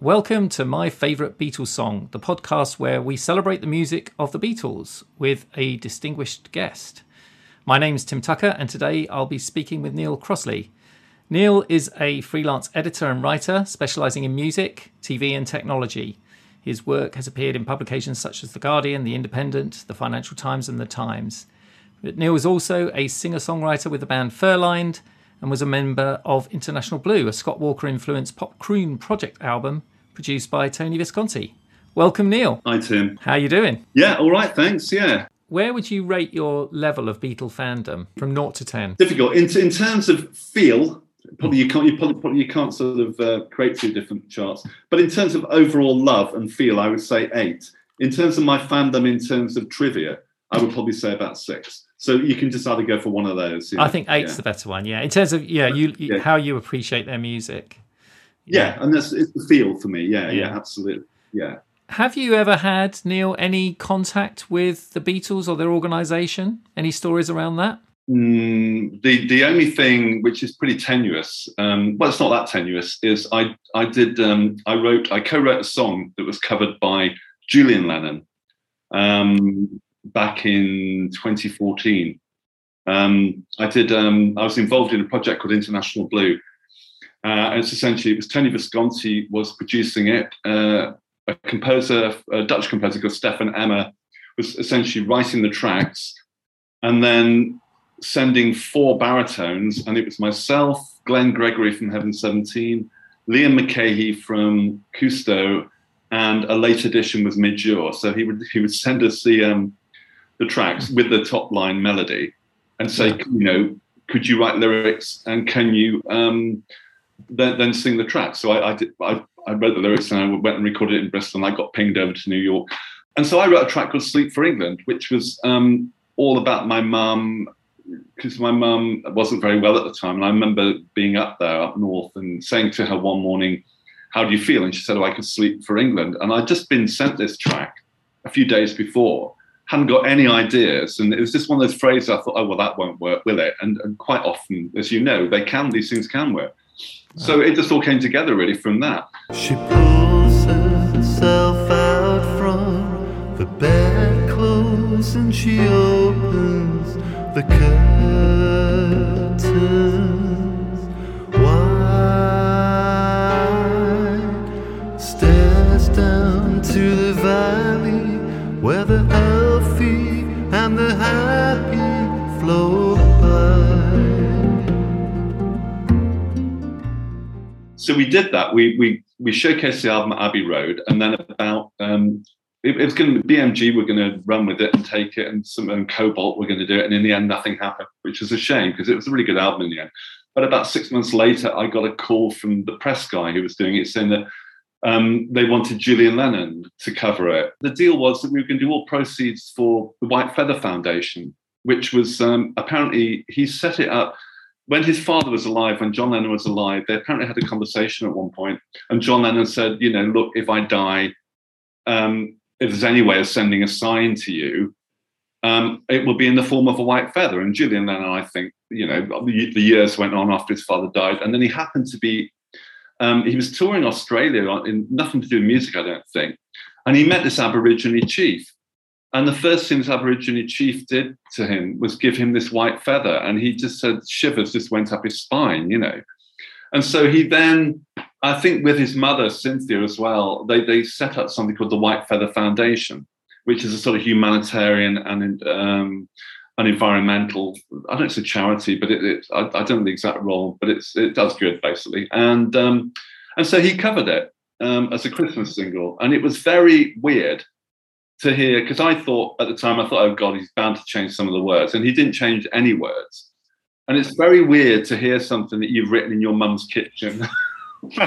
Welcome to My Favourite Beatles Song, the podcast where we celebrate the music of the Beatles with a distinguished guest. My name's Tim Tucker, and today I'll be speaking with Neil Crossley. Neil is a freelance editor and writer specialising in music, TV, and technology. His work has appeared in publications such as The Guardian, The Independent, The Financial Times, and The Times. But Neil is also a singer songwriter with the band Furlined and was a member of International Blue, a Scott Walker influenced pop croon project album produced by Tony Visconti. Welcome, Neil. Hi, Tim. How you doing? Yeah, all right, thanks. Yeah. Where would you rate your level of Beatle fandom from naught to ten? Difficult in, in terms of feel. Probably you can't you probably, probably you can't sort of uh, create two different charts. But in terms of overall love and feel, I would say eight. In terms of my fandom, in terms of trivia, I would probably say about six. So you can just either go for one of those. I think eight's yeah. the better one. Yeah, in terms of yeah, you, yeah. how you appreciate their music. Yeah, yeah and that's it's the feel for me. Yeah, yeah, absolutely. Yeah. Have you ever had Neil any contact with the Beatles or their organisation? Any stories around that? Mm, the the only thing which is pretty tenuous, um, well, it's not that tenuous, is I I did um, I wrote I co-wrote a song that was covered by Julian Lennon. Um, back in 2014. Um, I did. Um, I was involved in a project called International Blue, uh, and it's essentially it was Tony Visconti was producing it. Uh, a composer, a Dutch composer called Stefan Emmer, was essentially writing the tracks, and then sending four baritones, and it was myself, Glenn Gregory from Heaven 17, Liam McKahey from Cousteau, and a late edition was Midge Ure. So he would he would send us the um, the tracks with the top line melody and say, yeah. you know, could you write lyrics and can you um, then, then sing the tracks? So I, I, did, I, I wrote the lyrics and I went and recorded it in Bristol and I got pinged over to New York. And so I wrote a track called Sleep for England, which was um, all about my mum because my mum wasn't very well at the time. And I remember being up there up north and saying to her one morning, How do you feel? And she said, Oh, I could sleep for England. And I'd just been sent this track a few days before hadn't got any ideas. And it was just one of those phrases I thought, oh, well, that won't work, will it? And, and quite often, as you know, they can, these things can work. So it just all came together really from that. She pulls herself out from the bedclothes and she opens the curtains wide, stares down to the valley where the So we did that. We we we showcased the album at Abbey Road, and then about um, it, it was going to be BMG were going to run with it and take it, and some and Kobalt were going to do it, and in the end, nothing happened, which was a shame because it was a really good album in the end. But about six months later, I got a call from the press guy who was doing it, saying that um, they wanted Julian Lennon to cover it. The deal was that we were going to do all proceeds for the White Feather Foundation, which was um, apparently he set it up when his father was alive, when John Lennon was alive. They apparently had a conversation at one point, and John Lennon said, "You know, look, if I die, um, if there's any way of sending a sign to you." Um, it will be in the form of a white feather. And Julian Lennon, I think, you know, the, years went on after his father died, and then he happened to be um, he was touring Australia, in nothing to do with music, I don't think. And he met this Aborigine chief. And the first thing this Aborigine chief did to him was give him this white feather. And he just said, shivers just went up his spine, you know. And so he then, I think with his mother, Cynthia, as well, they, they set up something called the White Feather Foundation, which is a sort of humanitarian and um, an environmental, I don't say charity, but it, it I, I, don't know the exact role, but it's it does good basically. And um, and so he covered it um, as a Christmas single, and it was very weird to hear because I thought at the time I thought, oh God, he's bound to change some of the words, and he didn't change any words. And it's very weird to hear something that you've written in your mum's kitchen. being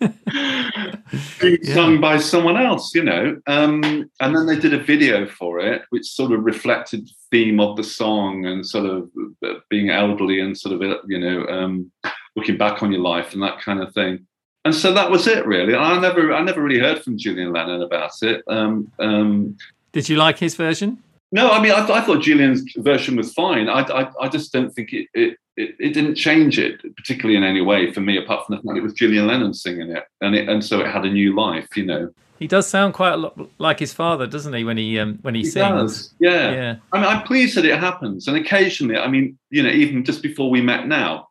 yeah. sung by someone else, you know. Um, and then they did a video for it, which sort of reflected the theme of the song and sort of uh, being elderly and sort of, uh, you know, um, looking back on your life and that kind of thing. And so that was it, really. I never, I never really heard from Julian Lennon about it. Um, um did you like his version? No, I mean, I, I thought Julian's version was fine. I, I, I just don't think it, it, it, it, didn't change it particularly in any way for me, apart from the fact it was Julian Lennon singing it, and it, and so it had a new life, you know. He does sound quite a lot like his father, doesn't he? When he um, when he, He sings, does, yeah. yeah, I mean, I'm pleased that it happens, and occasionally, I mean, you know, even just before we met now,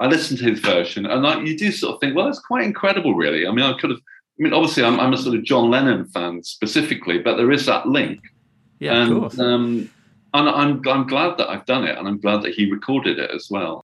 I listened to his version, and like you do sort of think, well, it's quite incredible, really. I mean, I could have. I mean, obviously, I'm, I'm a sort of John Lennon fan specifically, but there is that link. yeah, and, of course. Um, and I'm, I'm glad that I've done it, and I'm glad that he recorded it as well.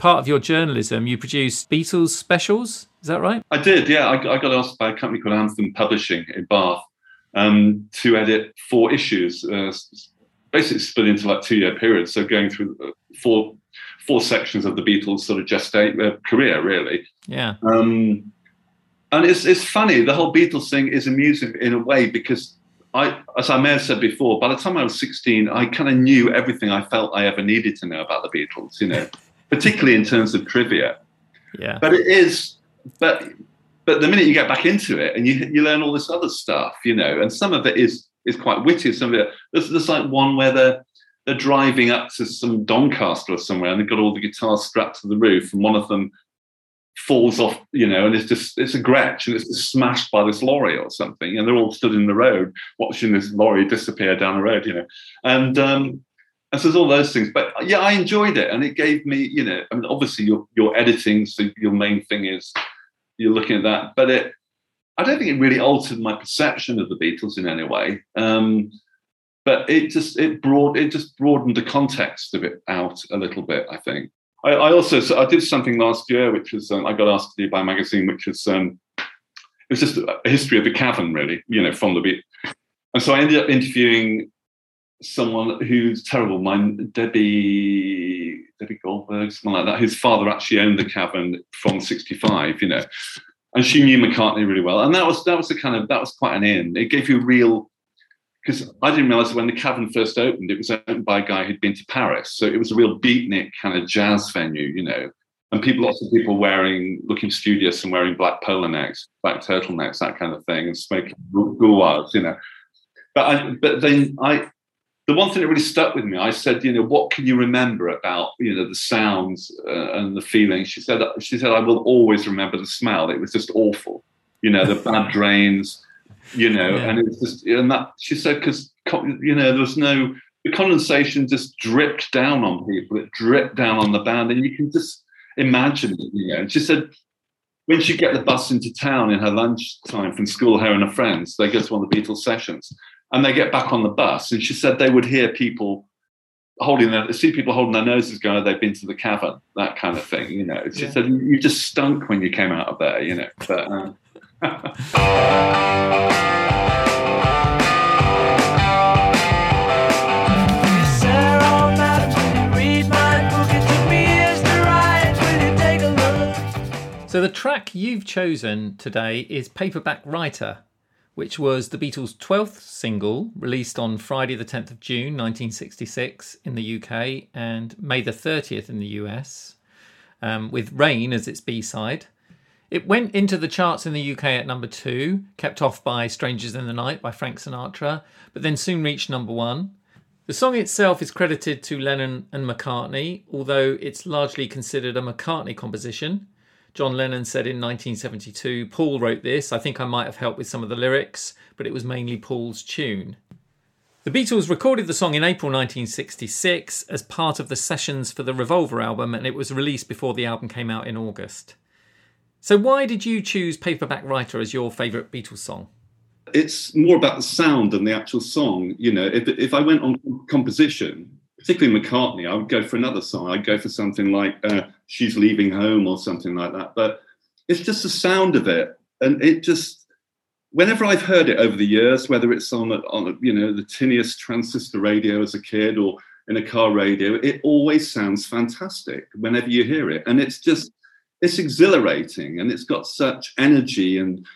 Part of your journalism, you produced Beatles specials. Is that right? I did, yeah. I, I got asked by a company called Anthem Publishing in Bath um, to edit four issues, uh, basically split into like two-year periods. So going through uh, four four sections of the Beatles' sort of gestate uh, career, really. Yeah, Um, and it's it's funny. The whole Beatles thing is amusing in a way because I, as I may have said before, by the time I was sixteen, I kind of knew everything I felt I ever needed to know about the Beatles. You know, particularly in terms of trivia. yeah, But it is, but but the minute you get back into it and you you learn all this other stuff, you know, and some of it is is quite witty. Some of it there's, there's like one where they're they're driving up to some Doncaster or somewhere and they've got all the guitars strapped to the roof and one of them falls off, you know, and it's just it's a Gretsch and it's just smashed by this lorry or something, and they're all stood in the road watching this lorry disappear down the road, you know, and um, and so there's all those things. But yeah, I enjoyed it, and it gave me, you know, I mean, obviously you're you're editing, so your main thing is you're looking at that, but it. I don't think it really altered my perception of the Beatles in any way, um, but it just it broad it just broadened the context of it out a little bit. I think. I, I also so I did something last year, which was um, I got asked to do by a magazine, which was um, it was just a history of the cavern, really, you know, from the beat. And so I ended up interviewing someone who's terrible, mine, Debbie Debbie Goldberg, someone like that. His father actually owned the cavern from '65, you know, and she knew McCartney really well. And that was that was the kind of that was quite an in. It gave you a real because I didn't realize when the cavern first opened, it was opened by a guy who'd been to Paris, so it was a real beatnik kind of jazz venue, you know. And people, lots of people wearing, looking studious and wearing black polo necks, black turtlenecks, that kind of thing, and smoking Gauloises, you know. But I, but then I, the one thing that really stuck with me, I said, you know, what can you remember about, you know, the sounds uh, and the feelings? She said, she said, I will always remember the smell. It was just awful, you know, the bad drains, you know, Yeah. and it was just, and that she said, because you know, there was no, the condensation just dripped down on people. It dripped down on the band, and you can just imagine it, you know. And she said, when she get the bus into town in her lunchtime from school, her and her friends, they go to one of the Beatles sessions, and they get back on the bus, and she said they would hear people holding their see people holding their noses going, oh, they've been to the cavern, that kind of thing, you know. She Yeah. said you you just stunk when you came out of there, you know. But um, Sarah on maps, will you read my book? It took me years to write. Will you take a look? So the track you've chosen today is Paperback Writer, which was the Beatles' 12th single, released on Friday the 10th of June 1966 in the UK and May the 30th in the US, um, with Rain as its B-side. It went into the charts in the UK at number two, kept off by Strangers in the Night by Frank Sinatra, but then soon reached number one. The song itself is credited to Lennon and McCartney, although it's largely considered a McCartney composition. John Lennon said in 1972, Paul wrote this. I think I might have helped with some of the lyrics, but it was mainly Paul's tune. The Beatles recorded the song in April 1966 as part of the sessions for the Revolver album, and it was released before the album came out in August. So, why did you choose Paperback Writer as your favourite Beatles song? it's more about the sound than the actual song. You know, if if I went on composition, particularly McCartney, I would go for another song. I'd go for something like uh, "She's Leaving Home" or something like that. But it's just the sound of it, and it just whenever I've heard it over the years, whether it's on on you know the tiniest transistor radio as a kid or in a car radio, it always sounds fantastic whenever you hear it, and it's just it's exhilarating and it's got such energy and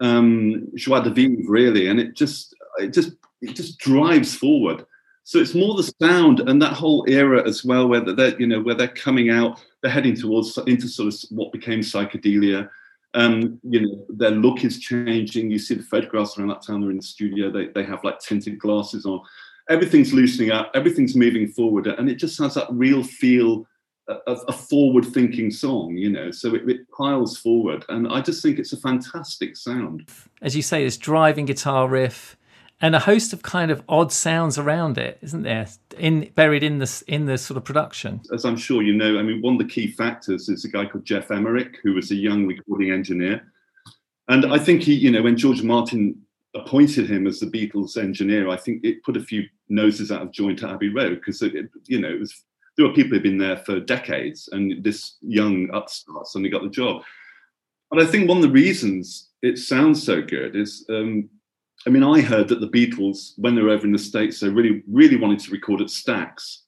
um, joie de vivre really, and it just it just it just drives forward. So it's more the sound and that whole era as well, where they're you know where they're coming out, they're heading towards into sort of what became psychedelia. Um, you know, their look is changing. You see the photographs around that time they're in the studio. They they have like tinted glasses on. Everything's loosening up. Everything's moving forward, and it just has that real feel of a forward-thinking song. You know, so it, it piles forward, and I just think it's a fantastic sound. As you say, this driving guitar riff and a host of kind of odd sounds around it, isn't there? In buried in this in the sort of production. as I'm sure you know, I mean, one of the key factors is a guy called Geoff Emerick, who was a young recording engineer. And I think he, you know, when George Martin appointed him as the Beatles engineer, I think it put a few noses out of joint at Abbey Road because, you know, it was there were people who'd been there for decades, and this young upstart suddenly got the job. But I think one of the reasons it sounds so good is um, I mean, I heard that the Beatles, when they were over in the States, they really, really wanted to record at Stax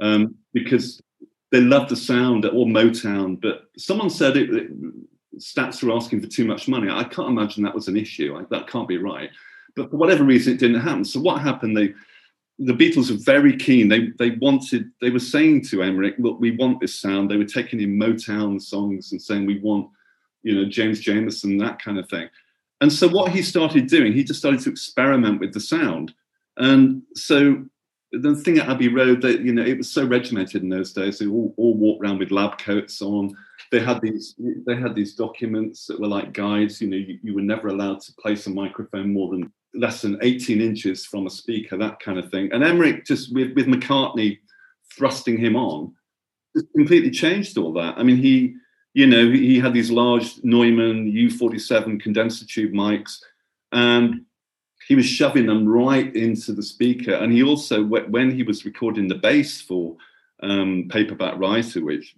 um, because they loved the sound or Motown. But someone said it, it, Stax were asking for too much money. I can't imagine that was an issue. I, that can't be right. But for whatever reason, it didn't happen. So what happened? They, the Beatles were very keen. They they wanted. They were saying to Emerick, "Look, we want this sound." They were taking in Motown songs and saying, "We want, you know, James Jamerson, that kind of thing." And so what he started doing, he just started to experiment with the sound. And so the thing at Abbey Road, that you know, it was so regimented in those days. They all, all walked around with lab coats on. They had these they had these documents that were like guides. You know, you, you were never allowed to place a microphone more than less than 18 inches from a speaker, that kind of thing. And Emerick just with, with McCartney thrusting him on, completely changed all that. I mean, he you know, he had these large Neumann U47 condenser tube mics, and he was shoving them right into the speaker. And he also, when he was recording the bass for um, Paperback Writer, which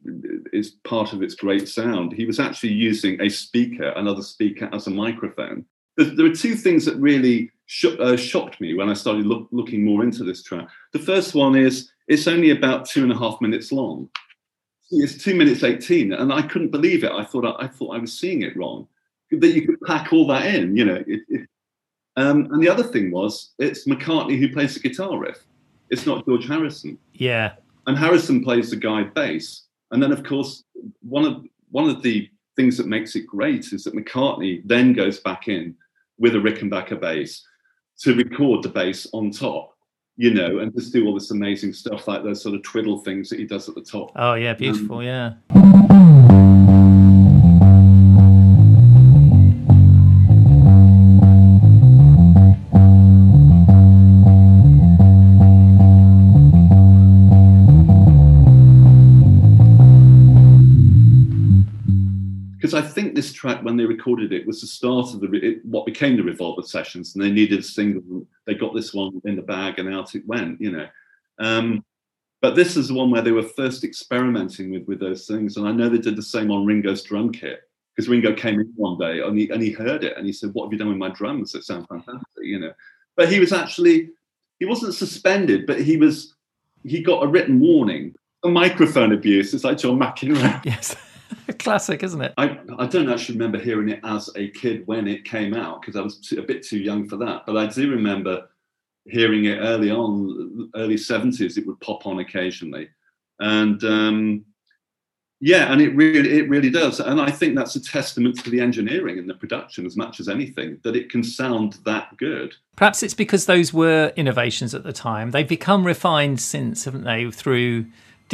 is part of its great sound, he was actually using a speaker, another speaker, as a microphone. There, are two things that really uh, shocked me when I started look, looking more into this track. The first one is it's only about two and a half minutes long it's two minutes 18 and i couldn't believe it. I thought i, I thought i was seeing it wrong. That you could pack all that in you know it, it, um, and the other thing was it's mccartney who plays the guitar riff. It's not george harrison. Yeah. and harrison plays the guy bass. And then of course one of one of the things that makes it great is that mccartney then goes back in with a rickenbacker bass to record the bass on top you know, and just do all this amazing stuff like those sort of twiddle things that he does at the top. Oh yeah, beautiful. Um, yeah. Because I think this track, when they recorded it, was the start of the it, what became the Revolver sessions, and they needed a single. They got this one in the bag, and out it went. You know, um, but this is the one where they were first experimenting with with those things, and I know they did the same on Ringo's drum kit because Ringo came in one day and he and he heard it and he said, "What have you done with my drums? That sound fantastic," you know. But he was actually he wasn't suspended, but he was he got a written warning. A microphone abuse. It's like John McEnroe. Yes. Classic, isn't it? I, I don't actually remember hearing it as a kid when it came out because I was too, a bit too young for that. But I do remember hearing it early on, early 70s, it would pop on occasionally. And um, yeah, and it really, it really does. And I think that's a testament to the engineering and the production as much as anything, that it can sound that good. Perhaps it's because those were innovations at the time. They've become refined since, haven't they, through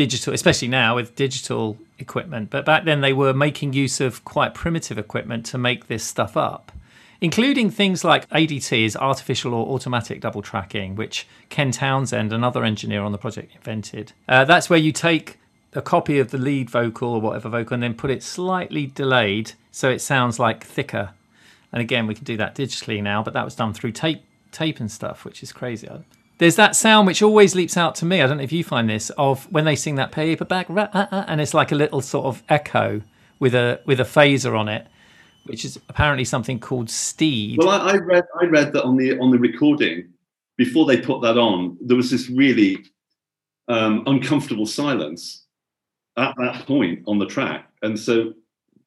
digital, especially now with digital equipment. But back then they were making use of quite primitive equipment to make this stuff up, including things like ADT is artificial or automatic double tracking, which Ken Townsend, another engineer on the project, invented. Uh, that's where you take a copy of the lead vocal or whatever vocal and then put it slightly delayed so it sounds like thicker. And again, we can do that digitally now, but that was done through tape, tape and stuff, which is crazy. There's that sound which always leaps out to me. I don't know if you find this of when they sing that paperback, ra- uh, uh, and it's like a little sort of echo with a with a phaser on it, which is apparently something called steed. Well, I, I read I read that on the on the recording before they put that on, there was this really um, uncomfortable silence at that point on the track, and so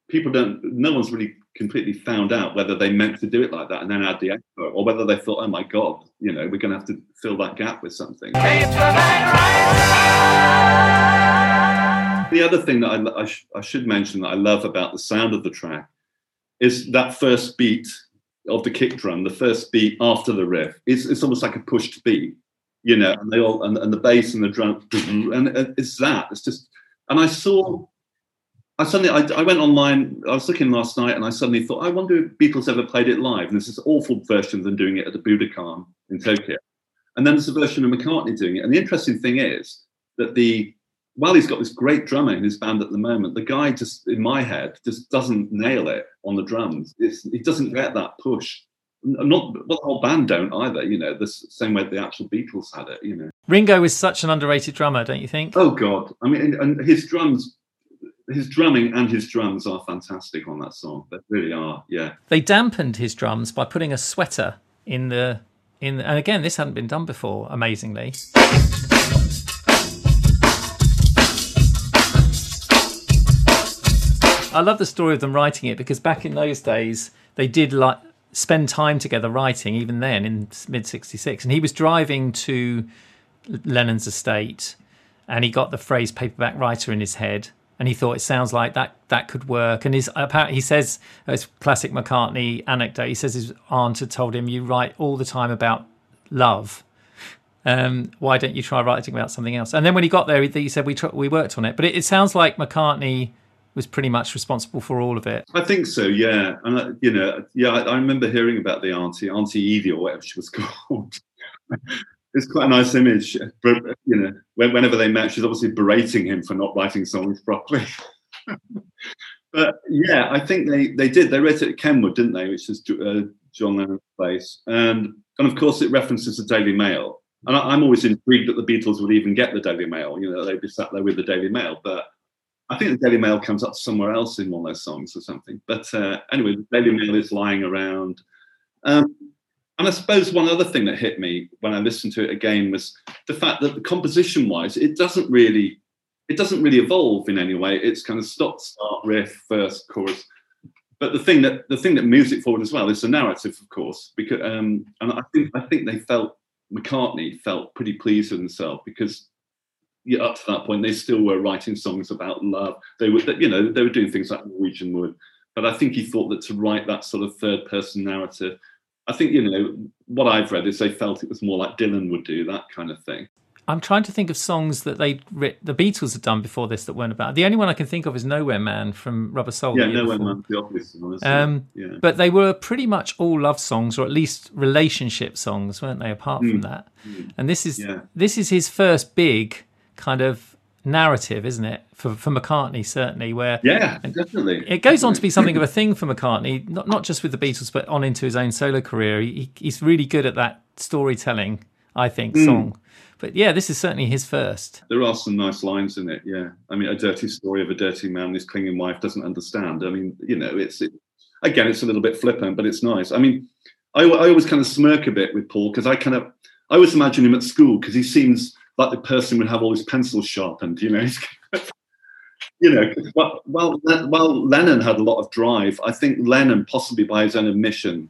people don't. No one's really completely found out whether they meant to do it like that and then add the echo, or whether they thought, "Oh my god, you know, we're going to have to fill that gap with something." The other thing that I, I, sh- I should mention that I love about the sound of the track is that first beat of the kick drum, the first beat after the riff. It's, it's almost like a pushed beat, you know, and they all and, and the bass and the drum, and it's that. It's just, and I saw. I suddenly I, I went online. I was looking last night, and I suddenly thought, I wonder if Beatles ever played it live. And there's this awful version of them doing it at the Budokan in Tokyo, and then there's a version of McCartney doing it. And the interesting thing is that the while he's got this great drummer in his band at the moment, the guy just in my head just doesn't nail it on the drums. It's, he doesn't get that push. Not well, the whole band don't either. You know, the same way the actual Beatles had it. You know. Ringo is such an underrated drummer, don't you think? Oh God! I mean, and, and his drums, his drumming and his drums are fantastic on that song. They really are. Yeah. They dampened his drums by putting a sweater in the in, and again, this hadn't been done before. Amazingly. I love the story of them writing it because back in those days they did like spend time together writing even then in mid 66 and he was driving to Lennon's estate and he got the phrase paperback writer in his head and he thought it sounds like that that could work. And his apparently he says it's classic McCartney anecdote he says his aunt had told him you write all the time about love. Um, why don't you try writing about something else? And then when he got there he, said we tr- we worked on it. But it, it sounds like McCartney was pretty much responsible for all of it. I think so, yeah. And uh, you know, yeah, I, I remember hearing about the auntie, Auntie Evie or whatever she was called. It's quite a nice image. But you know, whenever they met, she's obviously berating him for not writing songs properly. but yeah, I think they they did. They wrote it at Kenwood, didn't they? Which is uh, John Lennon's place, and and of course it references the Daily Mail. And I, I'm always intrigued that the Beatles would even get the Daily Mail. You know, they'd be sat there with the Daily Mail, but I think the Daily Mail comes up somewhere else in one of those songs or something. But uh, anyway, the Daily Mail is lying around. Um, and I suppose one other thing that hit me when I listened to it again was the fact that the composition wise, it doesn't really, it doesn't really evolve in any way. It's kind of stop, start, riff, first, chorus. But the thing that the thing that moves it forward as well is the narrative, of course. Because um, and I think I think they felt McCartney felt pretty pleased with himself because yeah, up to that point, they still were writing songs about love. They were, you know, they were doing things like Norwegian Wood. But I think he thought that to write that sort of third person narrative, I think, you know, what I've read is they felt it was more like Dylan would do, that kind of thing. I'm trying to think of songs that they writ the Beatles had done before this that weren't about. The only one I can think of is Nowhere Man from Rubber Soul. Yeah, the year no one before. man's the obvious one. Um, yeah. But they were pretty much all love songs, or at least relationship songs, weren't they? Apart from that, and this is Hmm. Yeah. this is his first big kind of narrative, isn't it? For for McCartney, certainly, where yeah, definitely. it goes on to be something of a thing for McCartney, not not just with the Beatles, but on into his own solo career. He, he's really good at that storytelling, I think, Hmm. song. But yeah, this is certainly his first. There are some nice lines in it. Yeah, I mean, a dirty story of a dirty man his clinging wife doesn't understand. I mean, you know, it's it, again, it's a little bit flippant, but it's nice. I mean, I, I always kind of smirk a bit with Paul because I kind of I always imagine him at school because he seems like the person would have all his pencils sharpened. You know, you know. While, while while Lennon had a lot of drive, I think Lennon, possibly by his own admission,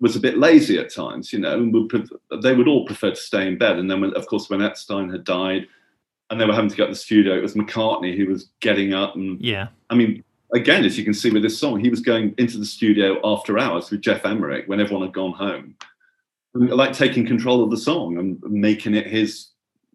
was a bit lazy at times, you know, and would they would all prefer to stay in bed. And then, when, of course, when Epstein had died and they were having to go to the studio, it was McCartney who was getting up. And Yeah, I mean, again, as you can see with this song, he was going into the studio after hours with Geoff Emerick when everyone had gone home, like taking control of the song and making it his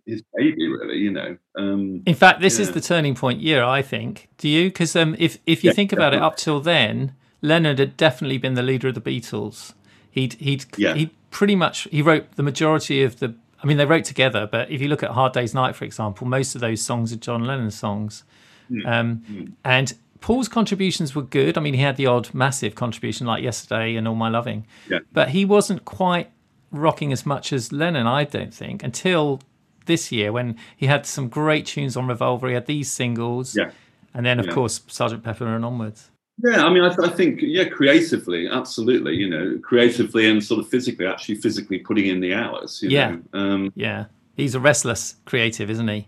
his baby, really, you know. Um, In fact, this is the turning point year, I think. Do you? Because um, if if you Yeah, think about it, up till then, Lennon had definitely been the leader of the Beatles. He'd he'd Yeah. he pretty much he wrote the majority of the. I mean, they wrote together, but if you look at Hard Day's Night, for example, most of those songs are John Lennon's songs. Hmm. Um, And Paul's contributions were good. I mean, he had the odd massive contribution like Yesterday and All My Loving, Yeah. but he wasn't quite rocking as much as Lennon, I don't think, until this year when he had some great tunes on Revolver. He had these singles, Yeah. and then of Yeah. course Sergeant Pepper and onwards. Yeah, I mean, I, th- I think yeah, creatively, absolutely. You know, creatively and sort of physically, actually physically putting in the hours. You Yeah. Know? Um, Yeah, he's a restless creative, isn't he?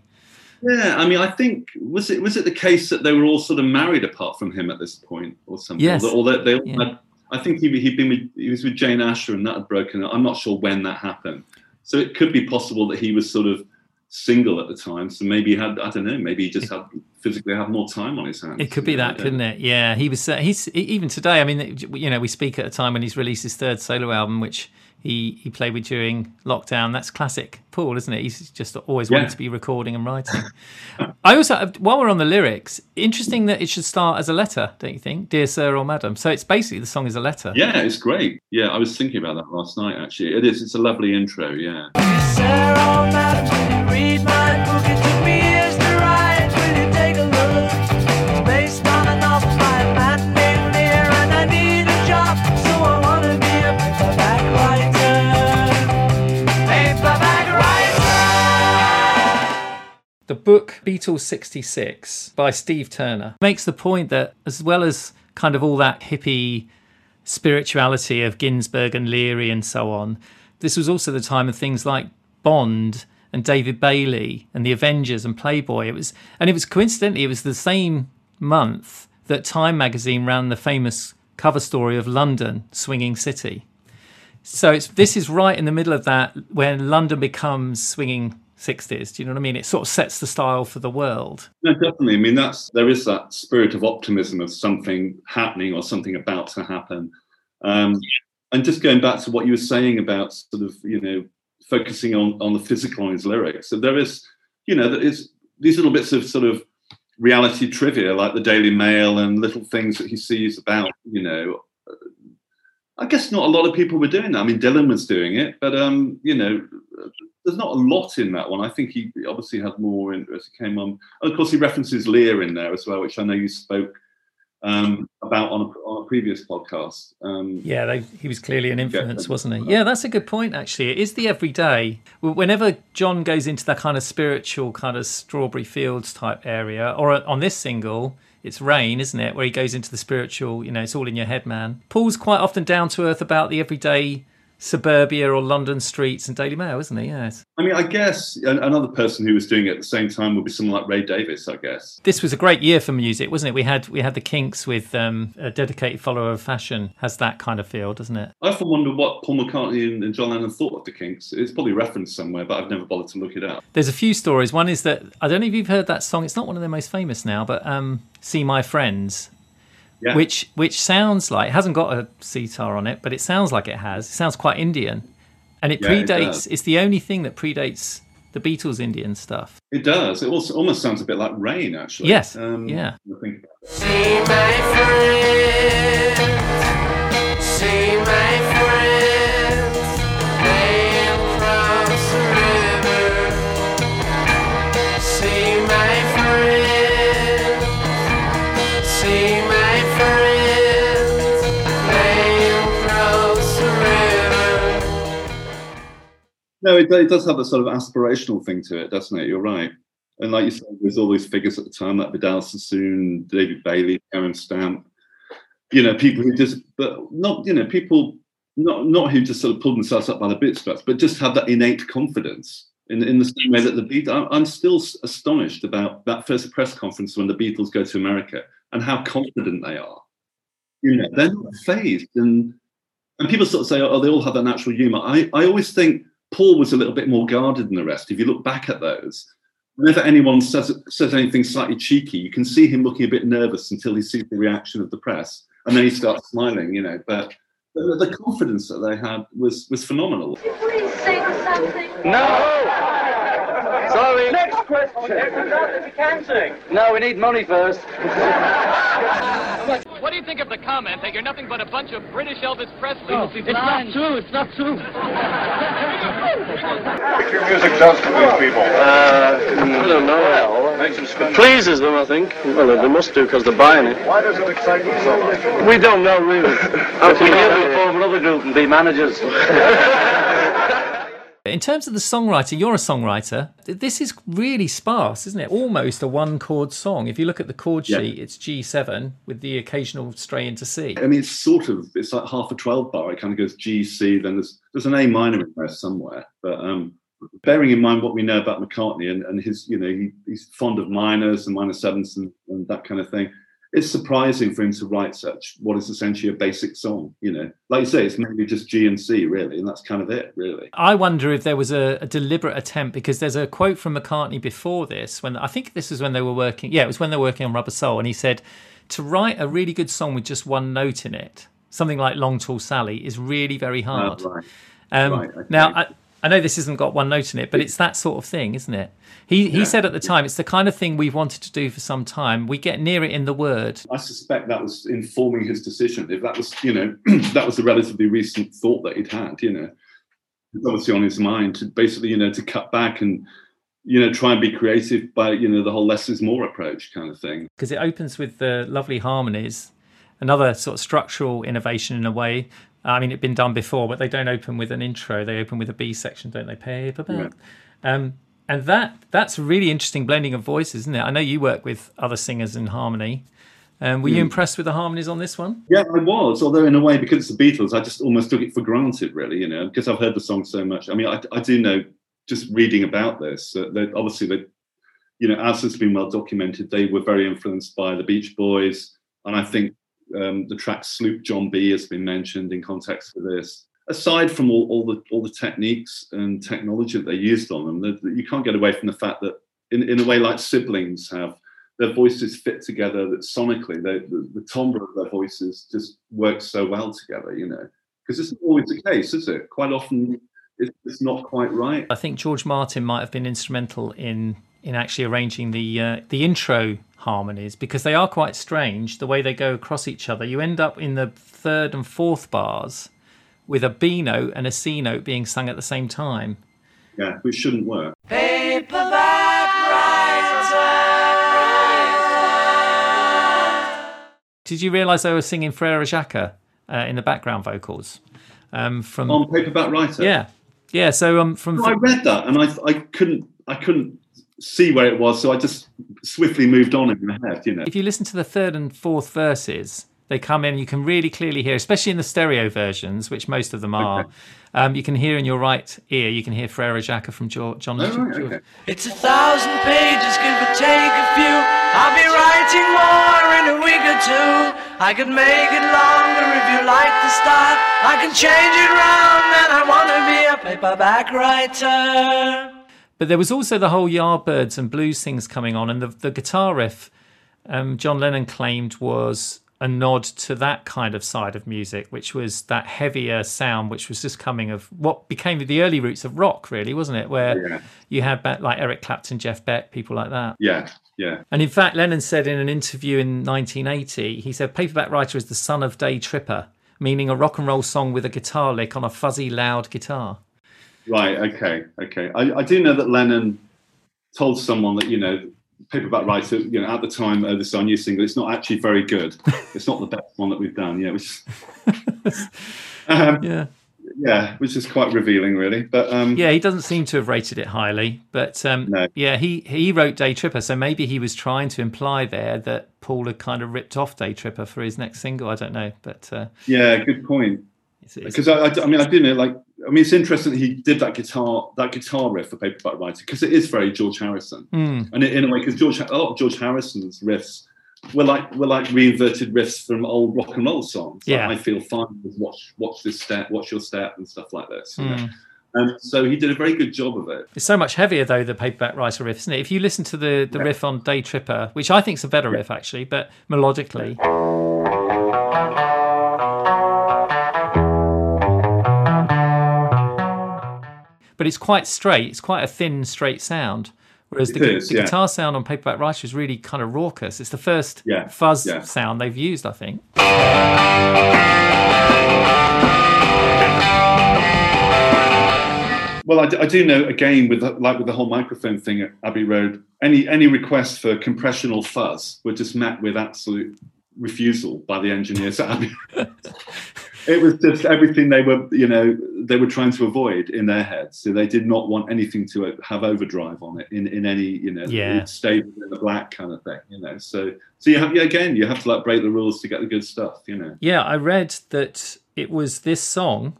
yeah, I mean, I think was it was it the case that they were all sort of married apart from him at this point, or something? Yes. Or that they, all Yeah. had, I think he he'd been with he was with Jane Asher and that had broken. up. I'm not sure when that happened. So it could be possible that he was sort of single at the time. So maybe he had I don't know. Maybe he just had physically had more time on his hands. It could be you know, I that, couldn't it? Yeah, he was. Uh, he's even today. I mean, you know, we speak at a time when he's released his third solo album, which he he played with during lockdown. That's classic Paul, isn't it? He's just always wanted to be recording and writing. I also, while we're on the lyrics, interesting that it should start as a letter, don't you think, dear sir or madam? So it's basically the song is a letter. Yeah, it's great. Yeah, I was thinking about that last night. Actually, it is. It's a lovely intro. Yeah. The book Beatles 66 by Steve Turner makes the point that, as well as kind of all that hippie spirituality of Ginsberg and Leary and so on, this was also the time of things like Bond and David Bailey and the Avengers and Playboy. It was, and it was coincidentally, it was the same month that Time magazine ran the famous cover story of London, Swinging City. So this is right in the middle of that when London becomes swinging 60s. Do you know what I mean? It sort of sets the style for the world. No, definitely. I mean, that's there is that spirit of optimism of something happening or something about to happen. Um, and just going back to what you were saying about sort of you know focusing on on the physical on his lyrics. So there is, you know, there is these little bits of sort of reality trivia like the Daily Mail and little things that he sees about, you know. I guess not a lot of people were doing that. I mean, Dylan was doing it, but um, you know, there's not a lot in that one. I think he obviously had more interest. he came on. And of course, he references Lear in there as well, which I know you spoke um, about on a, on a previous podcast. Um, Yeah, they, he was clearly an influence, wasn't he? Yeah, that's a good point, actually. It is the everyday. Whenever John goes into that kind of spiritual, kind of strawberry fields type area, or on this single, it's Rain, isn't it? Where he goes into the spiritual, you know, it's all in your head, man. Paul's quite often down to earth about the everyday suburbia or London streets and Daily Mail, isn't he? Yes. I mean, I guess another person who was doing it at the same time would be someone like Ray Davies, I guess. This was a great year for music, wasn't it? We had we had the Kinks with um, a dedicated follower of fashion. Has that kind of feel, doesn't it? I often wonder what Paul McCartney and, and John Lennon thought of the Kinks. It's probably referenced somewhere, but I've never bothered to look it up. There's a few stories. One is that I don't know if you've heard that song. It's not one of their most famous now, but um, "See My Friends," Yeah. which which sounds like it hasn't got a sitar on it, but it sounds like it has. It sounds quite Indian, and it Yeah, predates. does. it's the only thing that predates the Beatles Indian stuff. It does. It also almost sounds a bit like Rain, actually. Yes. Um, Yeah. Think about it. See my friends, see my No, it, it does have a sort of aspirational thing to it, doesn't it? You're right. And like you said, there's all these figures at the time, like Vidal Sassoon, David Bailey, Karen Stamp. You know, people who just, but not, you know, people not not who just sort of pull themselves up by the bootstraps, but just have that innate confidence. In, in the same way that the Beatles, I'm- still astonished about that first press conference when the Beatles go to America and how confident they are. You know, they're not phased, and and people sort of say, oh, they all have that natural humour. I, I always think Paul was a little bit more guarded than the rest. If you look back at those, whenever anyone says says anything slightly cheeky, you can see him looking a bit nervous until he sees the reaction of the press, and then he starts smiling. You know, but the, the confidence that they had was was phenomenal. Please sing something. No! Sorry. Next question. You can sing. No, we need money first. What do you think of the comment that you're nothing but a bunch of British Elvis Presley? It's not true. It's not true. think your music does to these people? Uh, I don't know. Makes them spend. It pleases them, I think. Well, they must do because they're buying it. Why does it excite them so much? We don't know really. How can we hear before another group and be managers? In terms of the songwriting, you're a songwriter. This is really sparse, isn't it? Almost a one chord song. If you look at the chord Yeah. sheet, it's G7 with the occasional stray into C. I mean, it's sort of it's like half a twelve bar. It kind of goes G C. Then there's there's an A minor in there somewhere. But um, bearing in mind what we know about McCartney and, and his, you know, he, he's fond of minors and minor sevenths and, and that kind of thing. It's surprising for him to write such what is essentially a basic song. You know, like you say, it's maybe just G and C really, and that's kind of it, really. I wonder if there was a, a deliberate attempt because there's a quote from McCartney before this when I think this was when they were working. Yeah, it was when they were working on Rubber Soul, and he said to write a really good song with just one note in it, something like Long Tall Sally, is really very hard. Uh, right. Um, Right, okay. Now, I, I know this hasn't got one note in it, but it's that sort of thing, isn't it? He he Yeah. said at the time, it's the kind of thing we've wanted to do for some time. We get near it in the word. I suspect that was informing his decision. If that was, you know, that was a relatively recent thought that he'd had, you know, it's obviously on his mind to basically, you know, to cut back and, you know, try and be creative by, you know, the whole less is more approach kind of thing. because it opens with the lovely harmonies, another sort of structural innovation in a way. I mean, it'd been done before, but they don't open with an intro. They open with a B section, don't they? Paperback. Um, and that that's a really interesting blending of voices, isn't it? I know you work with other singers in harmony. Um, were you impressed with the harmonies on this one? Yeah, I was. Although in a way, because it's the Beatles, I just almost took it for granted, really. You know, because I've heard the song so much. I mean, I, I do know just reading about this uh, that obviously they, you know, as has been well documented, they were very influenced by the Beach Boys, and I think um, the track "Sloop John B" has been mentioned in context for this. Aside from all, all the all the techniques and technology that they used on them, you can't get away from the fact that, in, in a way, like siblings have, their voices fit together. That sonically, they, the, the timbre of their voices just works so well together. You know, because it's not always the case, is it? Quite often, it's not quite right. I think George Martin might have been instrumental in in actually arranging the uh, the intro harmonies because they are quite strange the way they go across each other. You end up in the third and fourth bars with a B note and a C note being sung at the same time. Yeah, which shouldn't work. Did you realise they were singing Frere Jacques uh, in the background vocals? Um, from On paperback writer. yeah, yeah. So um, from I read that and I I couldn't I couldn't see where it was, so I just swiftly moved on in my head. You know. if you listen to the third and fourth verses, they come in. You can really clearly hear, especially in the stereo versions, which most of them are. Um, you can hear in your right ear. You can hear Frere Jacques from jo- John. Oh, right, okay. It's a thousand pages, give or take a few. I'll be writing more in a week or two. I could make it longer if you like the style. I can change it round, and I wanna be a paperback writer. But there was also the whole Yardbirds and blues things coming on, and the, the guitar riff. Um, John Lennon claimed was a nod to that kind of side of music, which was that heavier sound, which was just coming of what became the early roots of rock, really, wasn't it? Where Yeah. you had like Eric Clapton, Jeff Beck, people like that. Yeah, yeah. And in fact, Lennon said in an interview in 1980, he said, Paperback Writer is the son of Day Tripper, meaning a rock and roll song with a guitar lick on a fuzzy, loud guitar. Right. Okay. Okay. I, I do know that Lennon told someone that you know paperback writer you know at the time of this our new single it's not actually very good it's not the best one that we've done yeah which um, Yeah. yeah which is quite revealing really but um Yeah, he doesn't seem to have rated it highly, but um, No. yeah, he he wrote Day Tripper, so maybe he was trying to imply there that Paul had kind of ripped off Day Tripper for his next single. I don't know, but uh, yeah good point because I, I, I mean I do know like I mean it's interesting that he did that guitar that guitar riff for paperback writer because it is very George Harrison Hmm. and in a way because George a lot of George Harrison's riffs were like were like reinverted riffs from old rock and roll songs. Like, Yeah. I feel fine with watch watch this step, watch your step, and stuff like this. you know. Hmm. And so he did a very good job of it. it's so much heavier though the Paperback Writer riff, isn't it? If you listen to the the Yeah. riff on Day Tripper, which I think is a better riff actually, but melodically. But it's quite straight. It's quite a thin, straight sound. Whereas the, is, the yeah. guitar sound on Paperback Writer is really kind of raucous. It's the first Yeah, fuzz yeah. sound they've used, I think. Well, I do know again with the- like with the whole microphone thing at Abbey Road, any any requests for compressional fuzz were just met with absolute refusal by the engineers at Abbey Road. it was just everything they were, you know, they were trying to avoid in their heads. So they did not want anything to have overdrive on it in, in any, you know, Yeah. it in the black kind of thing, you know. So so you have yeah, again, you have to like break the rules to get the good stuff, you know. Yeah, I read that it was this song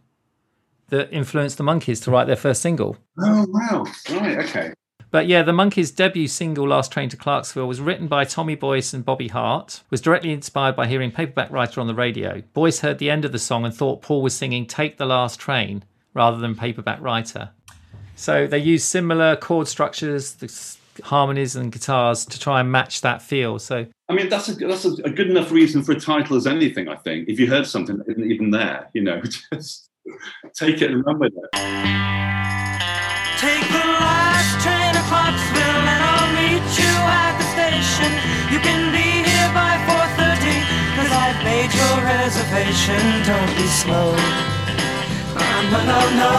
that influenced the Monkees to write their first single. Oh wow, right, okay. But yeah, the Monkees' debut single, Last Train to Clarksville, was written by Tommy Boyce and Bobby Hart, was directly inspired by hearing Paperback Writer on the radio. Boyce heard the end of the song and thought Paul was singing Take the Last Train rather than Paperback Writer. So they used similar chord structures, the harmonies and guitars to try and match that feel. So I mean, that's a that's a, good enough reason for a title as anything. I think if you heard something even there, you know, just take it and run with it. Can be here by 4.30 cause I've made your reservation. Don't be slow. Ah, no, no, no.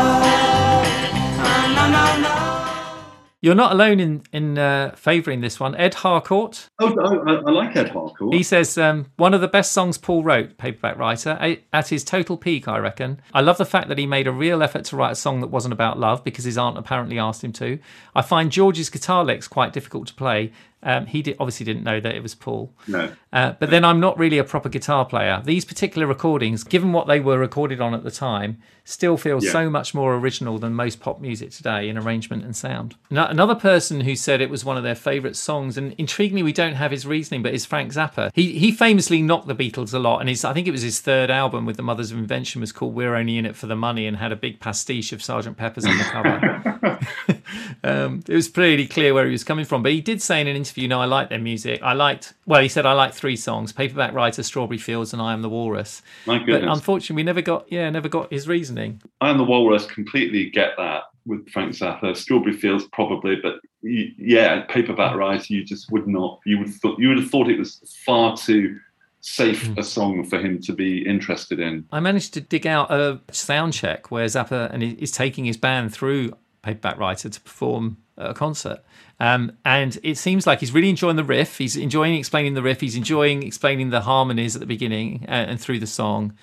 Ah, no, no, no. you're not alone in, in uh, favouring this one. Ed Harcourt, Oh, I, I like Ed Harcourt. He says um, one of the best songs Paul wrote, paperback writer, at his total peak, I reckon. I love the fact that he made a real effort to write a song that wasn't about love because his aunt apparently asked him to. I find George's guitar licks quite difficult to play. Um, he did, obviously didn't know that it was Paul. no. Uh, but then I'm not really a proper guitar player. These particular recordings, given what they were recorded on at the time, still feel Yeah. so much more original than most pop music today in arrangement and sound. Ano- Another person who said it was one of their favourite songs, and intriguingly, we don't have his reasoning, but is Frank Zappa. He he famously knocked the Beatles a lot, and his I think it was his third album with the Mothers of Invention was called "We're Only in It for the Money" and had a big pastiche of Sergeant Pepper's on the cover. um, it was pretty clear where he was coming from. But he did say in an interview, "No, I like their music. I liked well, he said I like three songs: Paperback Writer, Strawberry Fields, and I Am the Walrus." My But goodness. unfortunately, we never got yeah, never got his reasoning. I am the Walrus completely get that with Frank Zappa. Strawberry Fields probably, but y- yeah, paperback writer, you just would not. You would thought you would have thought it was far too safe Hmm. a song for him to be interested in. I managed to dig out a sound check where Zappa and he- is taking his band through Paperback Writer to perform at a concert. Um, and it seems like he's really enjoying the riff. He's enjoying explaining the riff. He's enjoying explaining the harmonies at the beginning uh, and through the song.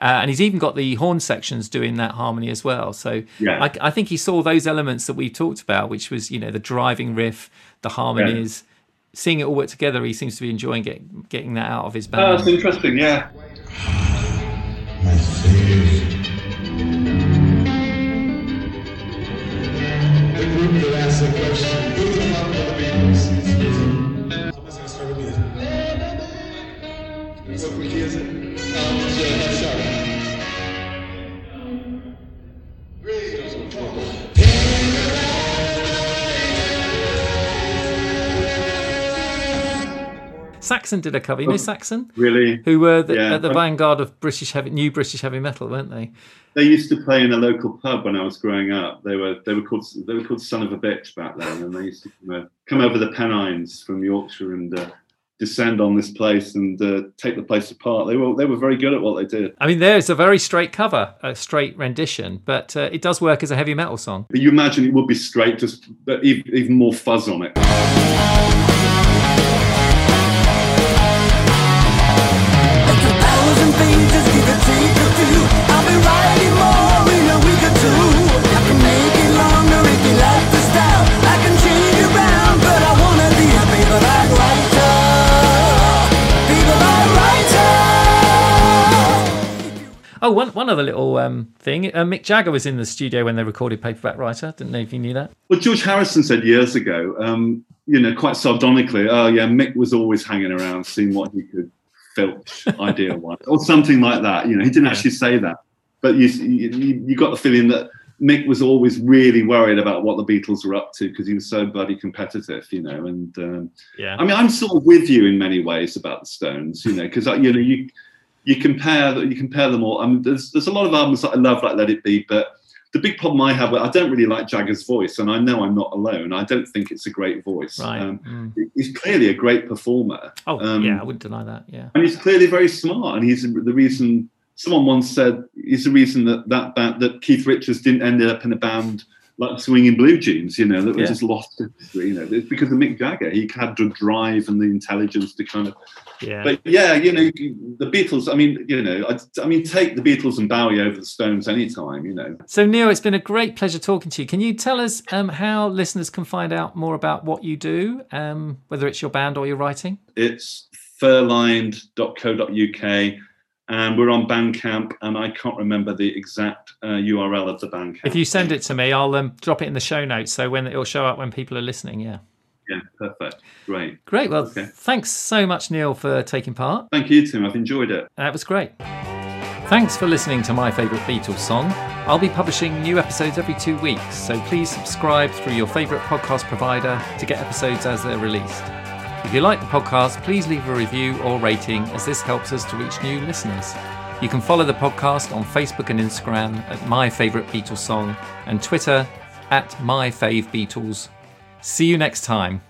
Uh, and he's even got the horn sections doing that harmony as well. So Yeah. I, I think he saw those elements that we talked about, which was you know the driving riff, the harmonies, seeing it all work together. He seems to be enjoying get, getting that out of his Oh, band. that's interesting. Yeah. That asked Saxon did a cover. You know Saxon? Really? who were the, Yeah. at the vanguard of British heavy, new British heavy metal, weren't they? They used to play in a local pub when I was growing up. They were they were called they were called Son of a Bitch back then, and they used to come, over, come over the Pennines from Yorkshire and uh, descend on this place and uh, take the place apart. They were they were very good at what they did. I mean, there's a very straight cover, a straight rendition, but uh, it does work as a heavy metal song. But you imagine it would be straight, just but even, even more fuzz on it. Oh, one, one other little um, thing. Uh, Mick Jagger was in the studio when they recorded Paperback Writer. Didn't know if you knew that. Well, George Harrison said years ago, um, you know, quite sardonically, "Oh yeah, Mick was always hanging around, seeing what he could filch idea wise, or something like that." You know, he didn't actually say that, but you, you you got the feeling that Mick was always really worried about what the Beatles were up to because he was so bloody competitive, you know. And um, Yeah. I mean, I'm sort of with you in many ways about the Stones, you know, because you know you you compare you compare them all. I mean, there's there's a lot of albums that I love, like Let It Be, but the big problem I have, with I don't really like Jagger's voice, and I know I'm not alone. I don't think it's a great voice. Right. Um, Mm. He's clearly a great performer. Oh, Um, yeah, I wouldn't deny that. Yeah. and he's clearly very smart, and he's the reason. Someone once said he's the reason that that band, that Keith Richards didn't end up in a band like swinging blue jeans, you know, that was Yeah. just lost. You know, it's because of Mick Jagger. He had the drive and the intelligence to kind of. Yeah. But yeah, you know, the Beatles. I mean, you know, I, I mean, take the Beatles and Bowie over the Stones anytime. You know, So, Neil, it's been a great pleasure talking to you. Can you tell us um, how listeners can find out more about what you do, um, whether it's your band or your writing? it's furlined.co.uk. And we're on Bandcamp, and I can't remember the exact uh, URL of the Bandcamp. If you send it to me, I'll um, drop it in the show notes. So when it'll show up when people are listening. Yeah. yeah, perfect, great. Great. Well, Okay. thanks so much, Neil, for taking part. Thank you, Tim. I've enjoyed it. That was great. Thanks for listening to my favourite Beatles song. I'll be publishing new episodes every two weeks, so please subscribe through your favourite podcast provider to get episodes as they're released. If you like the podcast, please leave a review or rating as this helps us to reach new listeners. You can follow the podcast on Facebook and Instagram at My Favourite Beatles Song and Twitter at My Fave Beatles. See you next time.